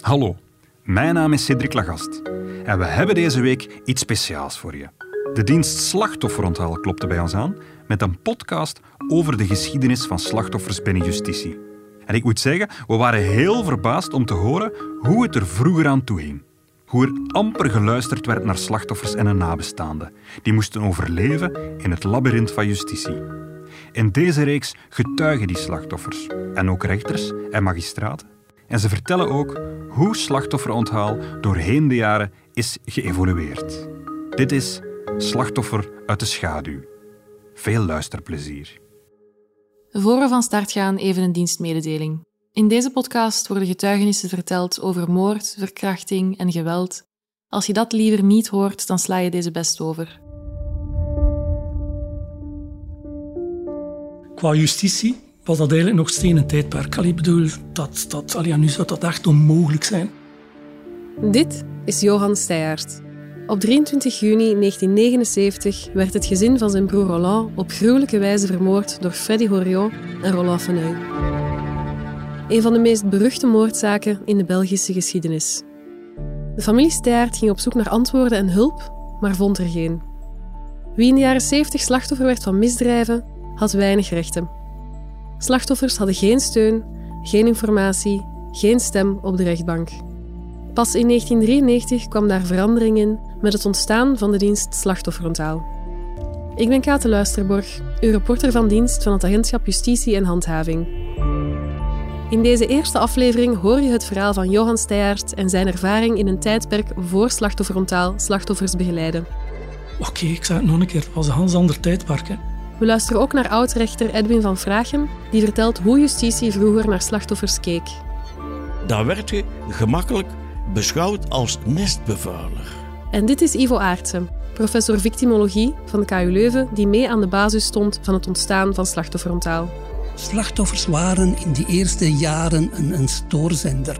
Hallo, mijn naam is Cedric Lagast en we hebben deze week iets speciaals voor je. De dienst Slachtofferonthaal klopte bij ons aan met een podcast over de geschiedenis van slachtoffers binnen justitie. En ik moet zeggen, we waren heel verbaasd om te horen hoe het er vroeger aan toe ging. Hoe er amper geluisterd werd naar slachtoffers en hun nabestaanden. Die moesten overleven in het labyrint van justitie. In deze reeks getuigen die slachtoffers en ook rechters en magistraten. En ze vertellen ook hoe slachtofferonthaal doorheen de jaren is geëvolueerd. Dit is Slachtoffer uit de schaduw. Veel luisterplezier. Voor we van start gaan, even een dienstmededeling. In deze podcast worden getuigenissen verteld over moord, verkrachting en geweld. Als je dat liever niet hoort, dan sla je deze best over. Qua justitie was dat eigenlijk nog steeds een tijdperk. Allee, bedoel, dat, dat, allee, nu zou dat echt onmogelijk zijn. Dit is Johan Steyaert. Op 23 juni 1979 werd het gezin van zijn broer Roland op gruwelijke wijze vermoord door Freddy Horiot en Roland Feneuil. Een van de meest beruchte moordzaken in de Belgische geschiedenis. De familie Steyaert ging op zoek naar antwoorden en hulp, maar vond er geen. Wie in de jaren 70 slachtoffer werd van misdrijven, had weinig rechten. Slachtoffers hadden geen steun, geen informatie, geen stem op de rechtbank. Pas in 1993 kwam daar verandering in met het ontstaan van de dienst Slachtofferonthaal. Ik ben Kate Luisterborg, uw reporter van dienst van het agentschap Justitie en Handhaving. In deze eerste aflevering hoor je het verhaal van Johan Steyaert en zijn ervaring in een tijdperk voor Slachtofferonthaal slachtoffers begeleiden. Oké, ik zeg het nog een keer. Het was een heel ander tijdperk. We luisteren ook naar oud-rechter Edwin van Vragen, die vertelt hoe justitie vroeger naar slachtoffers keek. Daar werd je gemakkelijk beschouwd als nestbevuiler. En dit is Ivo Aartsen, professor victimologie van de KU Leuven, die mee aan de basis stond van het ontstaan van slachtofferonthaal. Slachtoffers waren in die eerste jaren een, een stoorzender.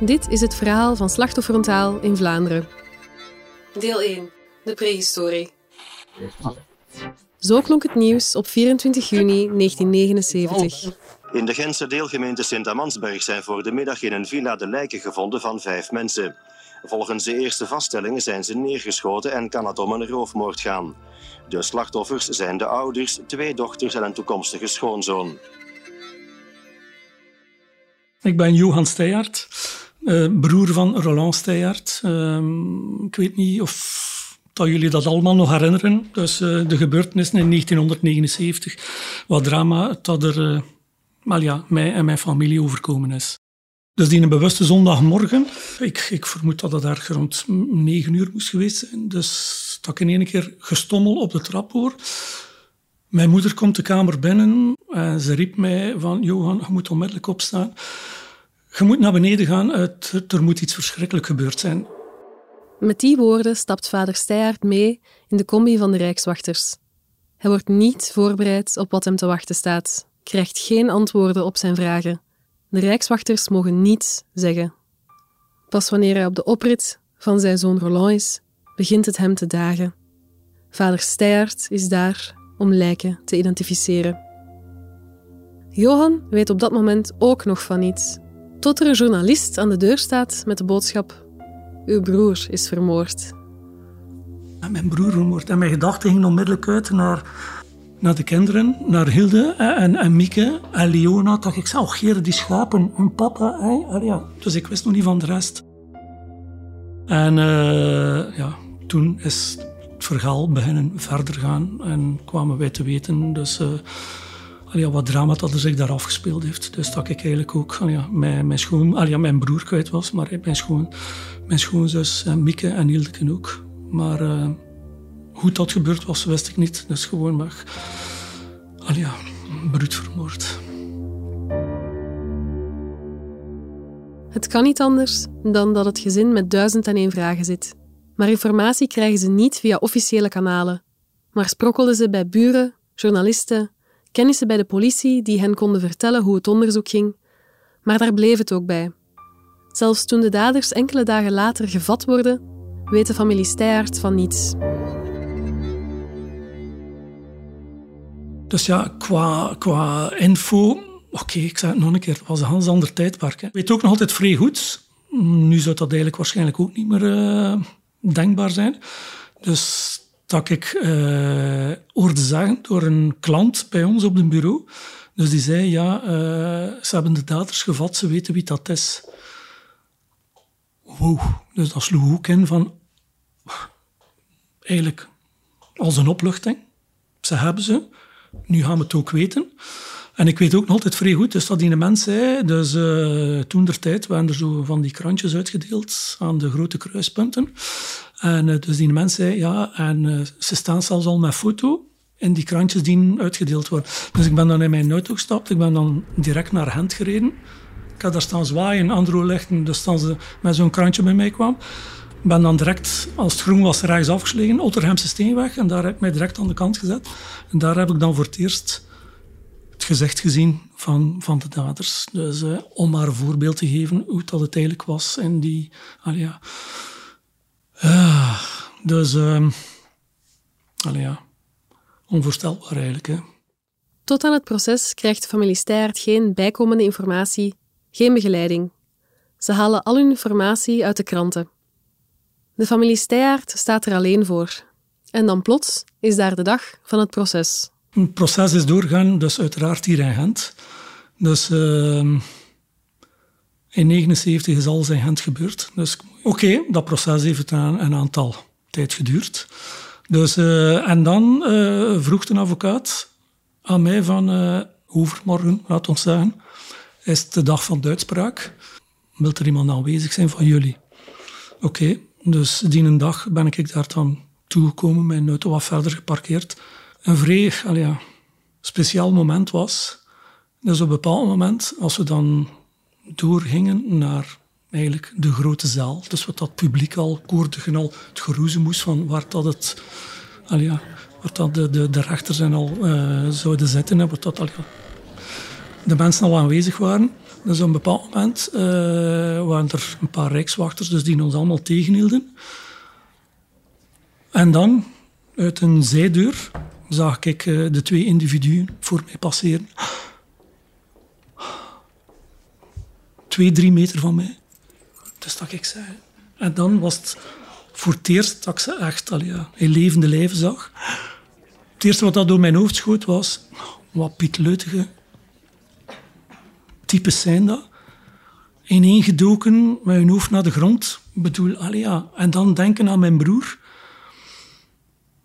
Dit is het verhaal van slachtofferonthaal in Vlaanderen. Deel 1. De prehistorie. Zo klonk het nieuws op 24 juni 1979. In de Gentse deelgemeente Sint-Amansberg zijn voor de middag in een villa de lijken gevonden van vijf mensen. Volgens de eerste vaststellingen zijn ze neergeschoten en kan het om een roofmoord gaan. De slachtoffers zijn de ouders, twee dochters en een toekomstige schoonzoon. Ik ben Johan Steyaert, eh, broer van Roland Steyaert. Ehm, ik weet niet of dat jullie dat allemaal nog herinneren. Dus uh, de gebeurtenissen in 1979, wat drama dat er maar ja, mij en mijn familie overkomen is. Dus die een bewuste zondagmorgen, ik, ik vermoed dat het daar rond negen uur moest geweest zijn, dus dat ik in één keer gestommel op de trap hoor. Mijn moeder komt de kamer binnen en ze riep mij van Johan, je moet onmiddellijk opstaan. Je moet naar beneden gaan, het, er moet iets verschrikkelijk gebeurd zijn. Met die woorden stapt vader Steyaert mee in de combi van de Rijkswachters. Hij wordt niet voorbereid op wat hem te wachten staat, krijgt geen antwoorden op zijn vragen. De Rijkswachters mogen niets zeggen. Pas wanneer hij op de oprit van zijn zoon Roland is, begint het hem te dagen. Vader Steyaert is daar om lijken te identificeren. Johan weet op dat moment ook nog van niets, tot er een journalist aan de deur staat met de boodschap uw broer is vermoord. En mijn broer vermoord. En mijn gedachten gingen onmiddellijk uit naar, naar de kinderen, naar Hilde en, en Mieke en Leona. Dat ik zei, oh die schapen, hun papa. Hè? ja. Dus ik wist nog niet van de rest. En uh, ja, toen is het verhaal beginnen verder gaan en kwamen wij te weten. Dus uh, ja, wat drama dat er zich daar afgespeeld heeft. Dus dat ik eigenlijk ook ja, mijn, mijn, schoon, mijn broer kwijt was, maar mijn, schoon, mijn schoonzus en Mieke en Hildeke ook. Maar uh, hoe dat gebeurd was, wist ik niet. Dus gewoon maar, ja, bruut vermoord. Het kan niet anders dan dat het gezin met duizend en één vragen zit. Maar informatie krijgen ze niet via officiële kanalen, maar sprokkelden ze bij buren, journalisten, kennissen bij de politie die hen konden vertellen hoe het onderzoek ging. Maar daar bleef het ook bij. Zelfs toen de daders enkele dagen later gevat worden, weet de familie Steyaert van niets. Dus ja, qua, qua info Oké, ik zei het nog een keer, het was een heel ander tijdperk. Ik weet ook nog altijd vrij goed. Nu zou dat eigenlijk waarschijnlijk ook niet meer uh, denkbaar zijn. Dus dat ik uh, hoorde zeggen door een klant bij ons op het bureau. Dus die zei, ja, uh, ze hebben de daders gevat, ze weten wie dat is. Wow, dus dat sloeg ook in van... Eigenlijk als een opluchting. Ze hebben ze, nu gaan we het ook weten. En ik weet ook nog altijd vrij goed, dus dat die mens zei, dus uh, toen der tijd waren er zo van die krantjes uitgedeeld aan de grote kruispunten. En uh, dus die mens zei, ja, en uh, ze staan zelfs al met foto en die krantjes die uitgedeeld worden. Dus ik ben dan in mijn auto gestapt, ik ben dan direct naar Gent gereden. Ik had daar staan zwaaien, Andro lichten, dus dan ze met zo'n krantje bij mij kwam. Ik ben dan direct, als het groen was, rechts afgeslegen, Otterhemse Steenweg. En daar heb ik mij direct aan de kant gezet. En daar heb ik dan voor het eerst het gezicht gezien van, van de daders. Dus uh, om maar een voorbeeld te geven hoe dat het eigenlijk was. En die, allee, ja. Uh, dus, allee, ja. Onvoorstelbaar eigenlijk. Hè. Tot aan het proces krijgt de familie Steyaert geen bijkomende informatie, geen begeleiding. Ze halen al hun informatie uit de kranten. De familie Steyaert staat er alleen voor. En dan plots is daar de dag van het proces. Het proces is doorgaan, dus uiteraard hier in Gent. Dus uh, in 1979 is alles in Gent gebeurd. Dus oké, dat proces heeft een, een, aantal tijd geduurd. Dus, uh, en dan uh, vroeg een advocaat aan mij van uh, overmorgen, laat ons zeggen, is het de dag van de uitspraak. Wil er iemand aanwezig zijn van jullie? Oké, dus die een dag ben ik daar dan toegekomen, mijn auto wat verder geparkeerd. Een vrij al ja, speciaal moment was. Dus op een bepaald moment, als we dan doorgingen naar eigenlijk de grote zaal, dus wat dat publiek al koorde, al het geroezen moest van waar dat het, al ja, dat de, de, de rechters en al uh, zouden zitten en wat dat al de mensen al aanwezig waren. Dus op een bepaald moment uh, waren er een paar rijkswachters dus die ons allemaal tegenhielden. En dan, uit een zijdeur, zag ik uh, de twee individuen voor mij passeren. Twee, drie meter van mij. Dus dat ik zei. En dan was het voor het eerst dat ik ze echt al, in levende lijven zag. Het eerste wat dat door mijn hoofd schoot was... Wat pietleutige types zijn dat. Ineengedoken met hun hoofd naar de grond. Ik bedoel, allee, ja. En dan denken aan mijn broer.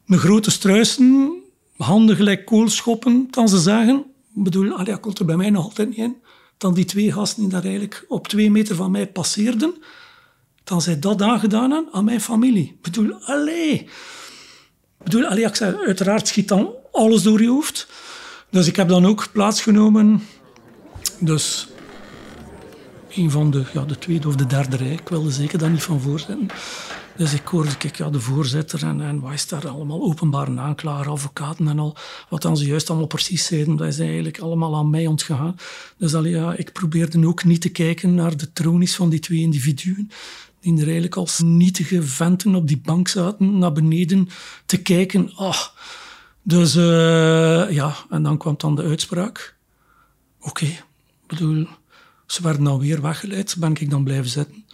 Mijn grote struisen, handen gelijk koolschoppen, dan ze zeggen. Ik bedoel, allee, komt er bij mij nog altijd niet in. Dan die twee gasten die daar eigenlijk op twee meter van mij passeerden. Dan zij dat aangedaan aan, aan mijn familie. Ik bedoel, allee. Ik bedoel, allee, ik zei, uiteraard schiet dan alles door je hoofd. Dus ik heb dan ook plaatsgenomen dus een van de, ja, de tweede of de derde rij. Ik wilde zeker daar niet van voorzitten. Dus ik hoorde kijk, ja, de voorzitter en, en wat is daar allemaal openbare aanklager, advocaten en al. Wat dan ze juist allemaal precies zeiden, dat is eigenlijk allemaal aan mij ontgaan. Dus allee, ja, ik probeerde ook niet te kijken naar de tronies van die twee individuen. Die er eigenlijk als nietige venten op die bank zaten, naar beneden te kijken. Ah. Dus uh, ja, en dan kwam dan de uitspraak. Oké, okay, bedoel, ze werden dan weer weggeleid, ben ik dan blijven zitten.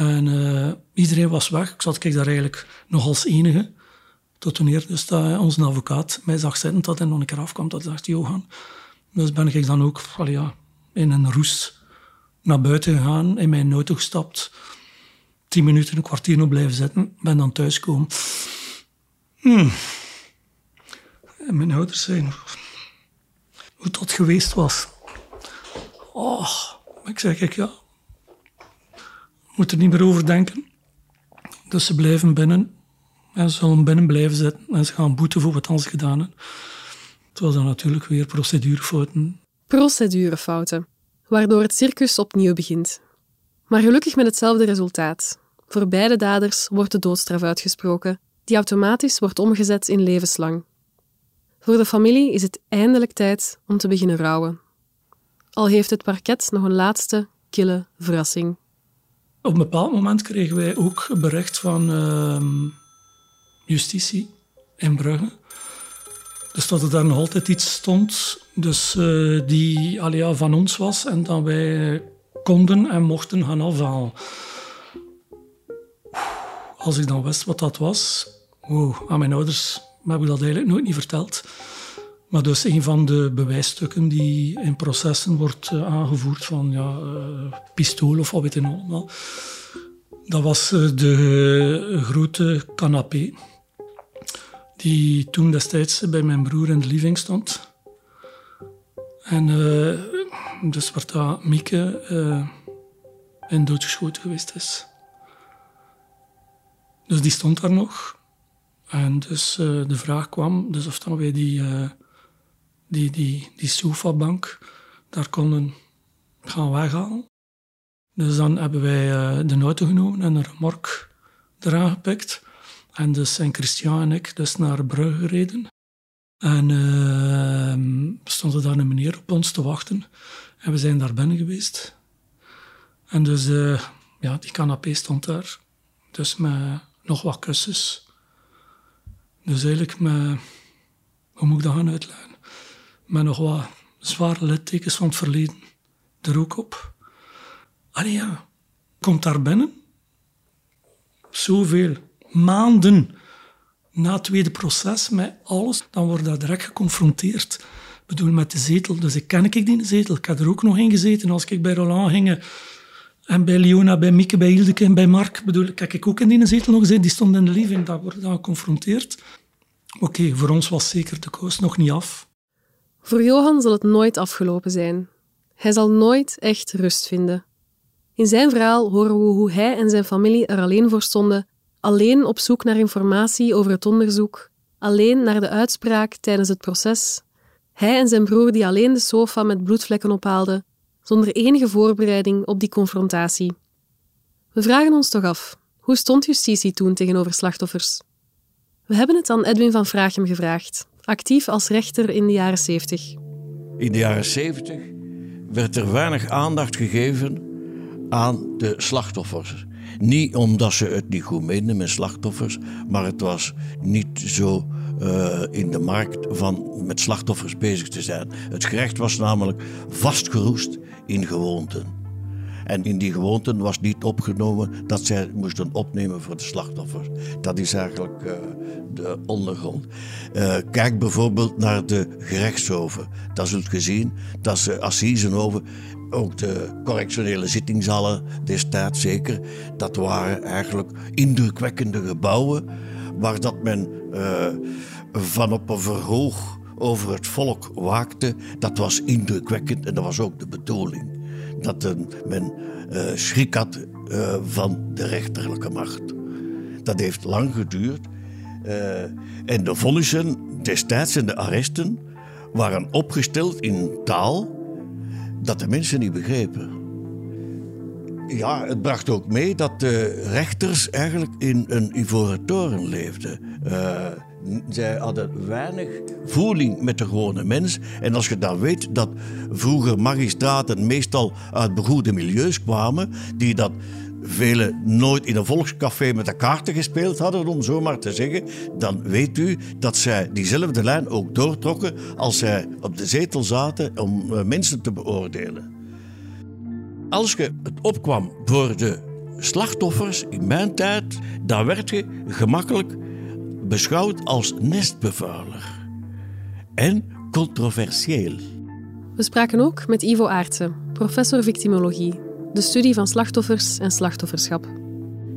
En uh, iedereen was weg. Ik zat kijk, daar eigenlijk nog als enige. Tot wanneer dus dat onze advocaat mij zag zitten, dat hij nog een keer afkwam, dat dacht, Johan. Dus ben ik dan ook allee, ja, in een roes naar buiten gegaan, in mijn auto gestapt. Tien minuten, een kwartier nog blijven zitten. Ben dan thuiskomen. Hmm. En mijn ouders zeiden hoe dat geweest was. Oh, ik zeg, ik ja, moet er niet meer over denken. Dus ze blijven binnen en ze zullen binnen blijven zitten en ze gaan boeten voor wat ze gedaan hebben. Het was dan natuurlijk weer procedurefouten. Procedurefouten, waardoor het circus opnieuw begint. Maar gelukkig met hetzelfde resultaat. Voor beide daders wordt de doodstraf uitgesproken, die automatisch wordt omgezet in levenslang. Voor de familie is het eindelijk tijd om te beginnen rouwen al heeft het parket nog een laatste kille verrassing. Op een bepaald moment kregen wij ook bericht van uh, justitie in Brugge. Dus dat er daar nog altijd iets stond Dus uh, die alia van ons was en dat wij konden en mochten gaan afhalen. Als ik dan wist wat dat was, oh, aan mijn ouders heb ik dat eigenlijk nooit niet verteld. Maar dus een van de bewijsstukken die in processen wordt uh, aangevoerd van ja, uh, pistool of wat weet je allemaal. Dat was uh, de grote canapé die toen destijds bij mijn broer in de living stond. En dus waar dat Mieke in doodgeschoten geweest is. Dus die stond daar nog. En dus de vraag kwam dus of dan wij die die, die, die sofabank daar konden gaan weghalen. Dus dan hebben wij uh, de auto genomen en een remork eraan gepikt. En dus zijn Christian en ik dus naar Brugge gereden. En uh, stond er daar een meneer op ons te wachten. En we zijn daar binnen geweest. En dus, uh, ja, die canapé stond daar. Dus met nog wat kussens. Dus eigenlijk met... Hoe moet ik dat gaan uitleggen? Met nog wat zware littekens van het verleden er ook op. Allee ja, komt daar binnen. Zoveel maanden na het tweede proces met alles, dan wordt daar direct geconfronteerd. Ik bedoel, met de zetel. Dus ik ken ik die zetel. Ik heb er ook nog in gezeten als ik bij Roland ging. En bij Leona, bij Mieke, bij Hildeke en bij Mark. Bedoel, kijk ik ook in die zetel nog gezeten. Die stond in de living. Daar wordt dan geconfronteerd. Oké, voor ons was zeker de koos nog niet af. Voor Johan zal het nooit afgelopen zijn. Hij zal nooit echt rust vinden. In zijn verhaal horen we hoe hij en zijn familie er alleen voor stonden, alleen op zoek naar informatie over het onderzoek, alleen naar de uitspraak tijdens het proces. Hij en zijn broer die alleen de sofa met bloedvlekken ophaalden, zonder enige voorbereiding op die confrontatie. We vragen ons toch af, hoe stond justitie toen tegenover slachtoffers? We hebben het aan Edwin van Vraaghem gevraagd, actief als rechter in de jaren 70. In de jaren 70 werd er weinig aandacht gegeven aan de slachtoffers. Niet omdat ze het niet goed meenden met slachtoffers, maar het was niet zo uh, in de markt van met slachtoffers bezig te zijn. Het gerecht was namelijk vastgeroest in gewoonten. En in die gewoonten was niet opgenomen dat zij moesten opnemen voor de slachtoffers. Dat is eigenlijk uh, de ondergrond. Uh, kijk bijvoorbeeld naar de gerechtshoven. Dan zult je zien dat ze assisenhoven, ook de correctionele zittingzalen destijds zeker, dat waren eigenlijk indrukwekkende gebouwen waar dat men uh, van op een verhoog over het volk waakte. Dat was indrukwekkend en dat was ook de bedoeling dat men uh, schrik had uh, van de rechterlijke macht. Dat heeft lang geduurd. Uh, en de vonnissen destijds en de arresten waren opgesteld in taal dat de mensen niet begrepen. Ja, het bracht ook mee dat de rechters eigenlijk in een ivoren toren leefden. Zij hadden weinig voeling met de gewone mens. En als je dan weet dat vroeger magistraten meestal uit begoede milieus kwamen, die dat velen nooit in een volkscafé met de kaarten gespeeld hadden, om zo maar te zeggen, dan weet u dat zij diezelfde lijn ook doortrokken als zij op de zetel zaten om eh, mensen te beoordelen. Als je het opkwam voor de slachtoffers in mijn tijd, dan werd je gemakkelijk beschouwd als nestbevuiler en controversieel. We spraken ook met Ivo Aartsen, professor victimologie, de studie van slachtoffers en slachtofferschap.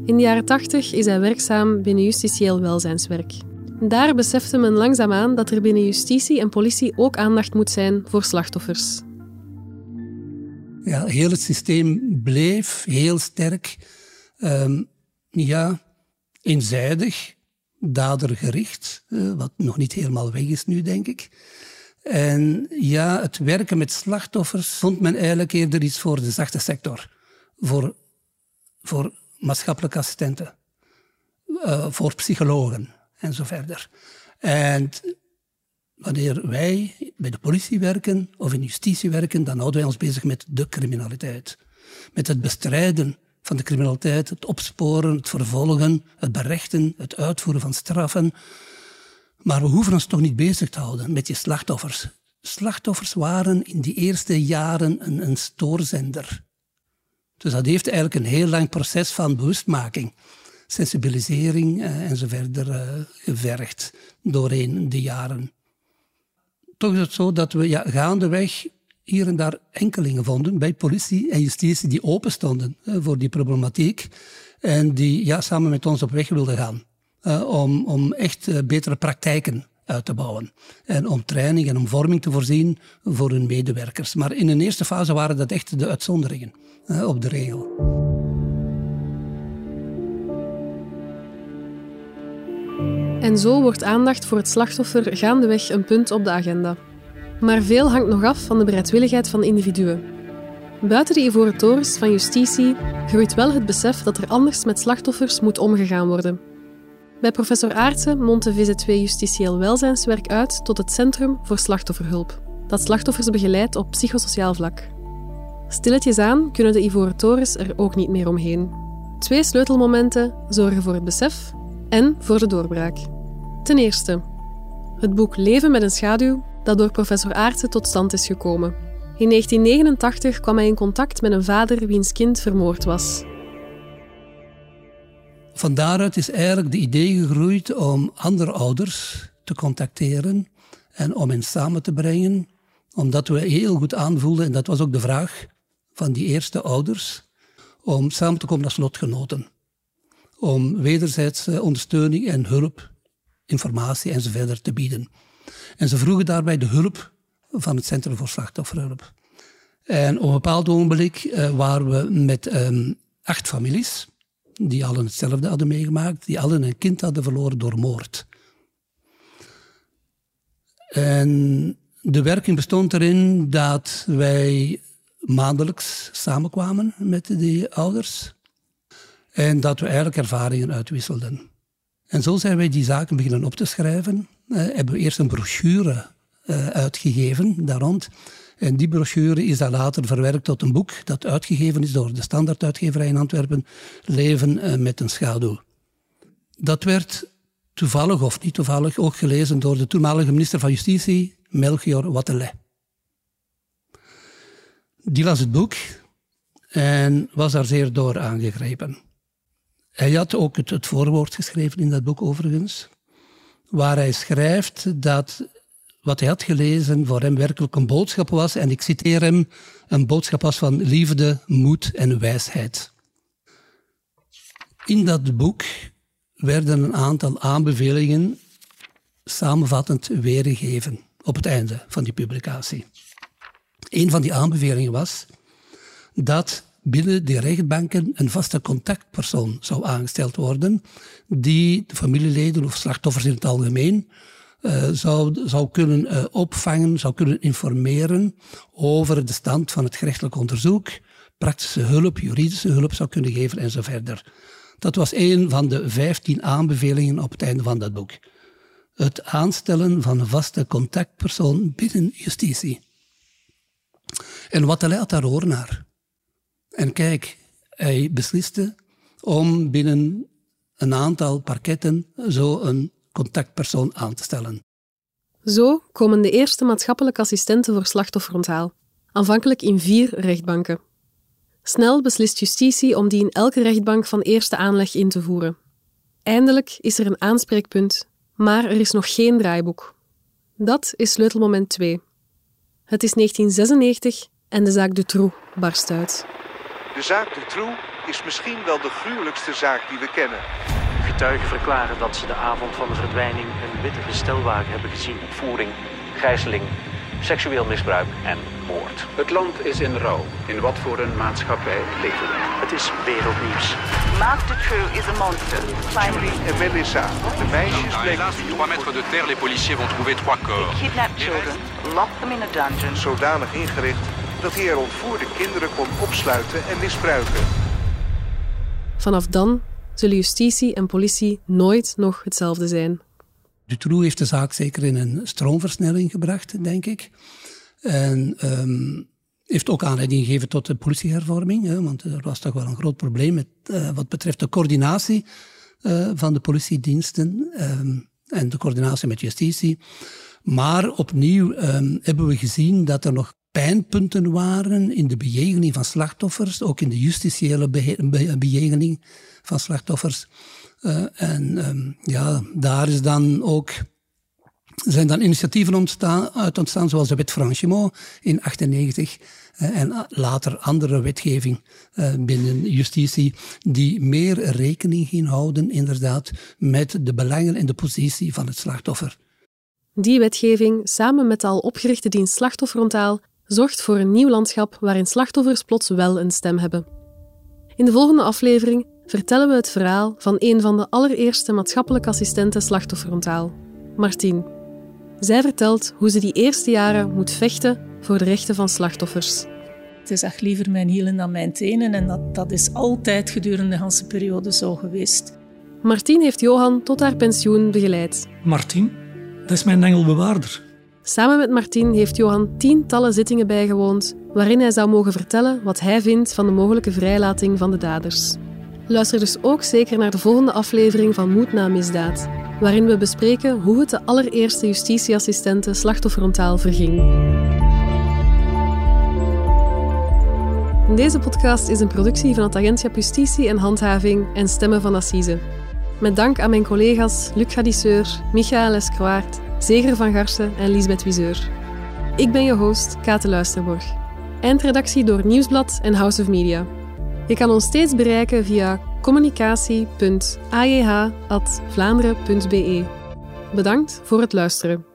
In de jaren 80 is hij werkzaam binnen justitieel welzijnswerk. Daar besefte men langzaamaan dat er binnen justitie en politie ook aandacht moet zijn voor slachtoffers. Ja, heel het systeem bleef heel sterk, um, ja, eenzijdig dadergericht, eh, wat nog niet helemaal weg is nu, denk ik. En ja, het werken met slachtoffers vond men eigenlijk eerder iets voor de zachte sector. Voor, voor maatschappelijke assistenten, uh, voor psychologen en zo verder. En wanneer wij bij de politie werken of in justitie werken, dan houden wij ons bezig met de criminaliteit. Met het bestrijden van de criminaliteit, het opsporen, het vervolgen, het berechten, het uitvoeren van straffen. Maar we hoeven ons toch niet bezig te houden met die slachtoffers. slachtoffers waren in die eerste jaren een, een stoorzender. Dus dat heeft eigenlijk een heel lang proces van bewustmaking, sensibilisering uh, en zo verder uh, gevergd doorheen de jaren. Toch is het zo dat we ja, gaandeweg hier en daar enkelingen vonden bij politie en justitie die open stonden voor die problematiek en die ja, samen met ons op weg wilden gaan om, om echt betere praktijken uit te bouwen. En om training en om vorming te voorzien voor hun medewerkers. Maar in een eerste fase waren dat echt de uitzonderingen op de regel. En zo wordt aandacht voor het slachtoffer gaandeweg een punt op de agenda. Maar veel hangt nog af van de bereidwilligheid van individuen. Buiten de ivoren torens van justitie groeit wel het besef dat er anders met slachtoffers moet omgegaan worden. Bij professor Aartsen mondt de VZ2 Justitieel Welzijnswerk uit tot het Centrum voor Slachtofferhulp, dat slachtoffers begeleidt op psychosociaal vlak. Stilletjes aan kunnen de Ivoren Torens er ook niet meer omheen. Twee sleutelmomenten zorgen voor het besef en voor de doorbraak. Ten eerste, het boek Leven met een schaduw, dat door professor Aartsen tot stand is gekomen. In 1989 kwam hij in contact met een vader wiens kind vermoord was. Van daaruit is eigenlijk de idee gegroeid om andere ouders te contacteren en om hen samen te brengen, omdat we heel goed aanvoelden, en dat was ook de vraag van die eerste ouders, om samen te komen als lotgenoten. Om wederzijdse ondersteuning en hulp, informatie enzovoort te bieden. En ze vroegen daarbij de hulp van het Centrum voor Slachtofferhulp. En op een bepaald ogenblik uh, waren we met um, acht families die allen hetzelfde hadden meegemaakt, die allen een kind hadden verloren door moord. En de werking bestond erin dat wij maandelijks samenkwamen met die ouders en dat we eigenlijk ervaringen uitwisselden. En zo zijn wij die zaken beginnen op te schrijven. Uh, hebben we eerst een brochure uh, uitgegeven daar rond. En die brochure is dan later verwerkt tot een boek dat uitgegeven is door de standaarduitgeverij in Antwerpen, Leven eh, met een schaduw. Dat werd toevallig of niet toevallig ook gelezen door de toenmalige minister van Justitie, Melchior Wattelet. Die las het boek en was daar zeer door aangegrepen. Hij had ook het voorwoord geschreven in dat boek overigens, waar hij schrijft dat wat hij had gelezen voor hem werkelijk een boodschap was. En ik citeer hem, een boodschap was van liefde, moed en wijsheid. In dat boek werden een aantal aanbevelingen samenvattend weergegeven op het einde van die publicatie. Een van die aanbevelingen was dat binnen de rechtbanken een vaste contactpersoon zou aangesteld worden die de familieleden of slachtoffers in het algemeen uh, zou, zou kunnen uh, opvangen, zou kunnen informeren over de stand van het gerechtelijk onderzoek, praktische hulp, juridische hulp zou kunnen geven en zo verder. Dat was een van de vijftien aanbevelingen op het einde van dat boek. Het aanstellen van een vaste contactpersoon binnen justitie. En wat leidt daar oor naar. En kijk, hij besliste om binnen een aantal parketten zo een contactpersoon aan te stellen. Zo komen de eerste maatschappelijke assistenten voor slachtofferonthaal, aanvankelijk in vier rechtbanken. Snel beslist justitie om die in elke rechtbank van eerste aanleg in te voeren. Eindelijk is er een aanspreekpunt, maar er is nog geen draaiboek. Dat is sleutelmoment 2. Het is 1996 en de zaak Dutroux barst uit. De zaak Dutroux is misschien wel de gruwelijkste zaak die we kennen. Getuigen verklaren dat ze de avond van de verdwijning een witte bestelwagen hebben gezien. Voering, gijzeling, seksueel misbruik en moord. Het land is in rouw. In wat voor een maatschappij leven we? Het is wereldnieuws. Marc Dutroux is een monster. Julie en Melissa, de meisjes bleken... Hélas, 3 mètres de terre, les policiers vont trouver trois corps. He kidnapped children, locked them in a dungeon. Zodanig ingericht dat hij er ontvoerde kinderen kon opsluiten en misbruiken. Vanaf dan zullen justitie en politie nooit nog hetzelfde zijn. Dutroux heeft de zaak zeker in een stroomversnelling gebracht, denk ik. En um, heeft ook aanleiding gegeven tot de politiehervorming, hè, want er was toch wel een groot probleem met, uh, wat betreft de coördinatie uh, van de politiediensten um, en de coördinatie met justitie. Maar opnieuw ehm, hebben we gezien dat er nog pijnpunten waren in de bejegening van slachtoffers, ook in de justitiële bejegening van slachtoffers. Uh, en ehm, ja, daar is dan ook zijn dan initiatieven ontstaan, uit ontstaan, zoals de wet Franchimont in 1998 uh, en later andere wetgeving uh, binnen justitie, die meer rekening ging houden inderdaad met de belangen en de positie van het slachtoffer. Die wetgeving, samen met al opgerichte dienst Slachtofferontaal, zorgt voor een nieuw landschap waarin slachtoffers plots wel een stem hebben. In de volgende aflevering vertellen we het verhaal van een van de allereerste maatschappelijke assistenten slachtofferontaal, Martien. Zij vertelt hoe ze die eerste jaren moet vechten voor de rechten van slachtoffers. Het is echt liever mijn hielen dan mijn tenen en dat, dat is altijd gedurende de hele periode zo geweest. Martien heeft Johan tot haar pensioen begeleid. Martien, dat is mijn engelbewaarder. Samen met Martien heeft Johan tientallen zittingen bijgewoond waarin hij zou mogen vertellen wat hij vindt van de mogelijke vrijlating van de daders. Luister dus ook zeker naar de volgende aflevering van Moed na misdaad, waarin we bespreken hoe het de allereerste justitieassistenten slachtofferontaal verging. Deze podcast is een productie van het Agentschap Justitie en Handhaving en Stemmen van Assise. Met dank aan mijn collega's Luc Gadisseur, Michael Escroaert, Zeger van Garsen en Lisbeth Wiseur. Ik ben je host, Kate Luisterborg. Eindredactie door Nieuwsblad en House of Media. Je kan ons steeds bereiken via communicatie.ajh.vlaanderen.be. Bedankt voor het luisteren.